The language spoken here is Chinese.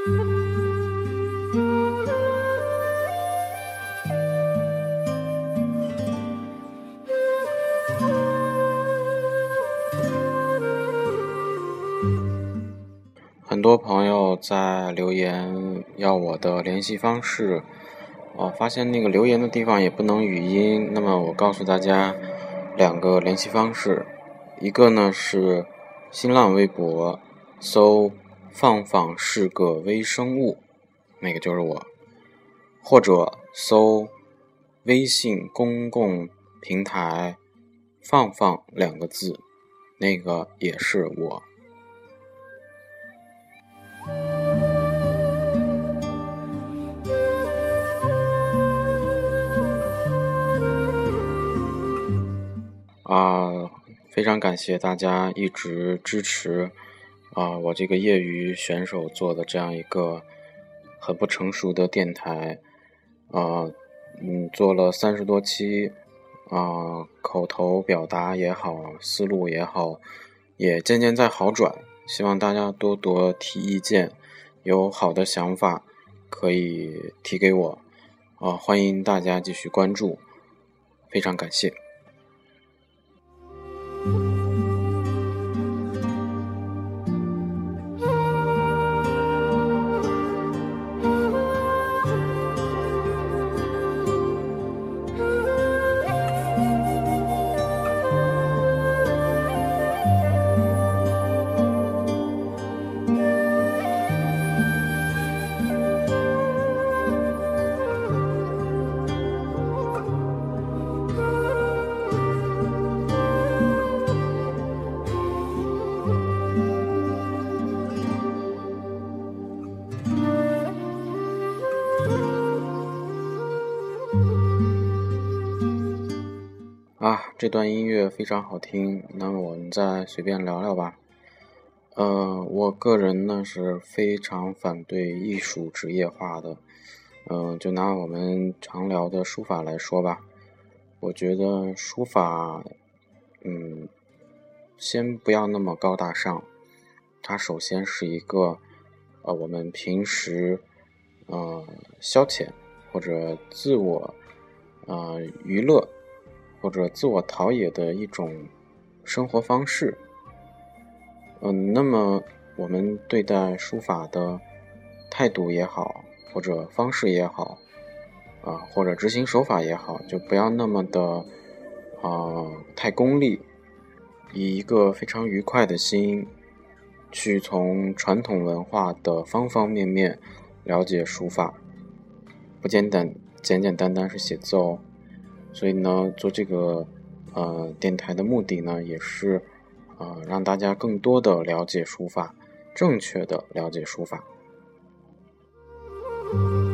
很多朋友在留言要我的联系方式，哦，发现那个留言的地方也不能语音，那么我告诉大家两个联系方式，一个呢是新浪微博搜“放放是个微生物”，那个就是我，或者搜微信公共平台“放放”两个字，那个也是我。啊，非常感谢大家一直支持啊，我这个业余选手做的这样一个很不成熟的电台啊，嗯，做了三十多期啊，口头表达也好，思路也好，也渐渐在好转。希望大家多多提意见，有好的想法可以提给我啊，欢迎大家继续关注，非常感谢。啊，这段音乐非常好听，那么我们再随便聊聊吧。呃，我个人呢是非常反对艺术职业化的。嗯，就拿我们常聊的书法来说吧，我觉得书法，嗯，先不要那么高大上，它首先是一个，呃，我们平时，呃，消遣或者自我，呃，娱乐。或者自我陶冶的一种生活方式，嗯，那么我们对待书法的态度也好，或者方式也好，啊，或者执行手法也好，就不要那么的啊太功利，以一个非常愉快的心去从传统文化的方方面面了解书法，不简单，简简单单是写字哦。所以呢，做这个呃电台的目的呢，也是呃让大家更多的了解书法，正确的了解书法。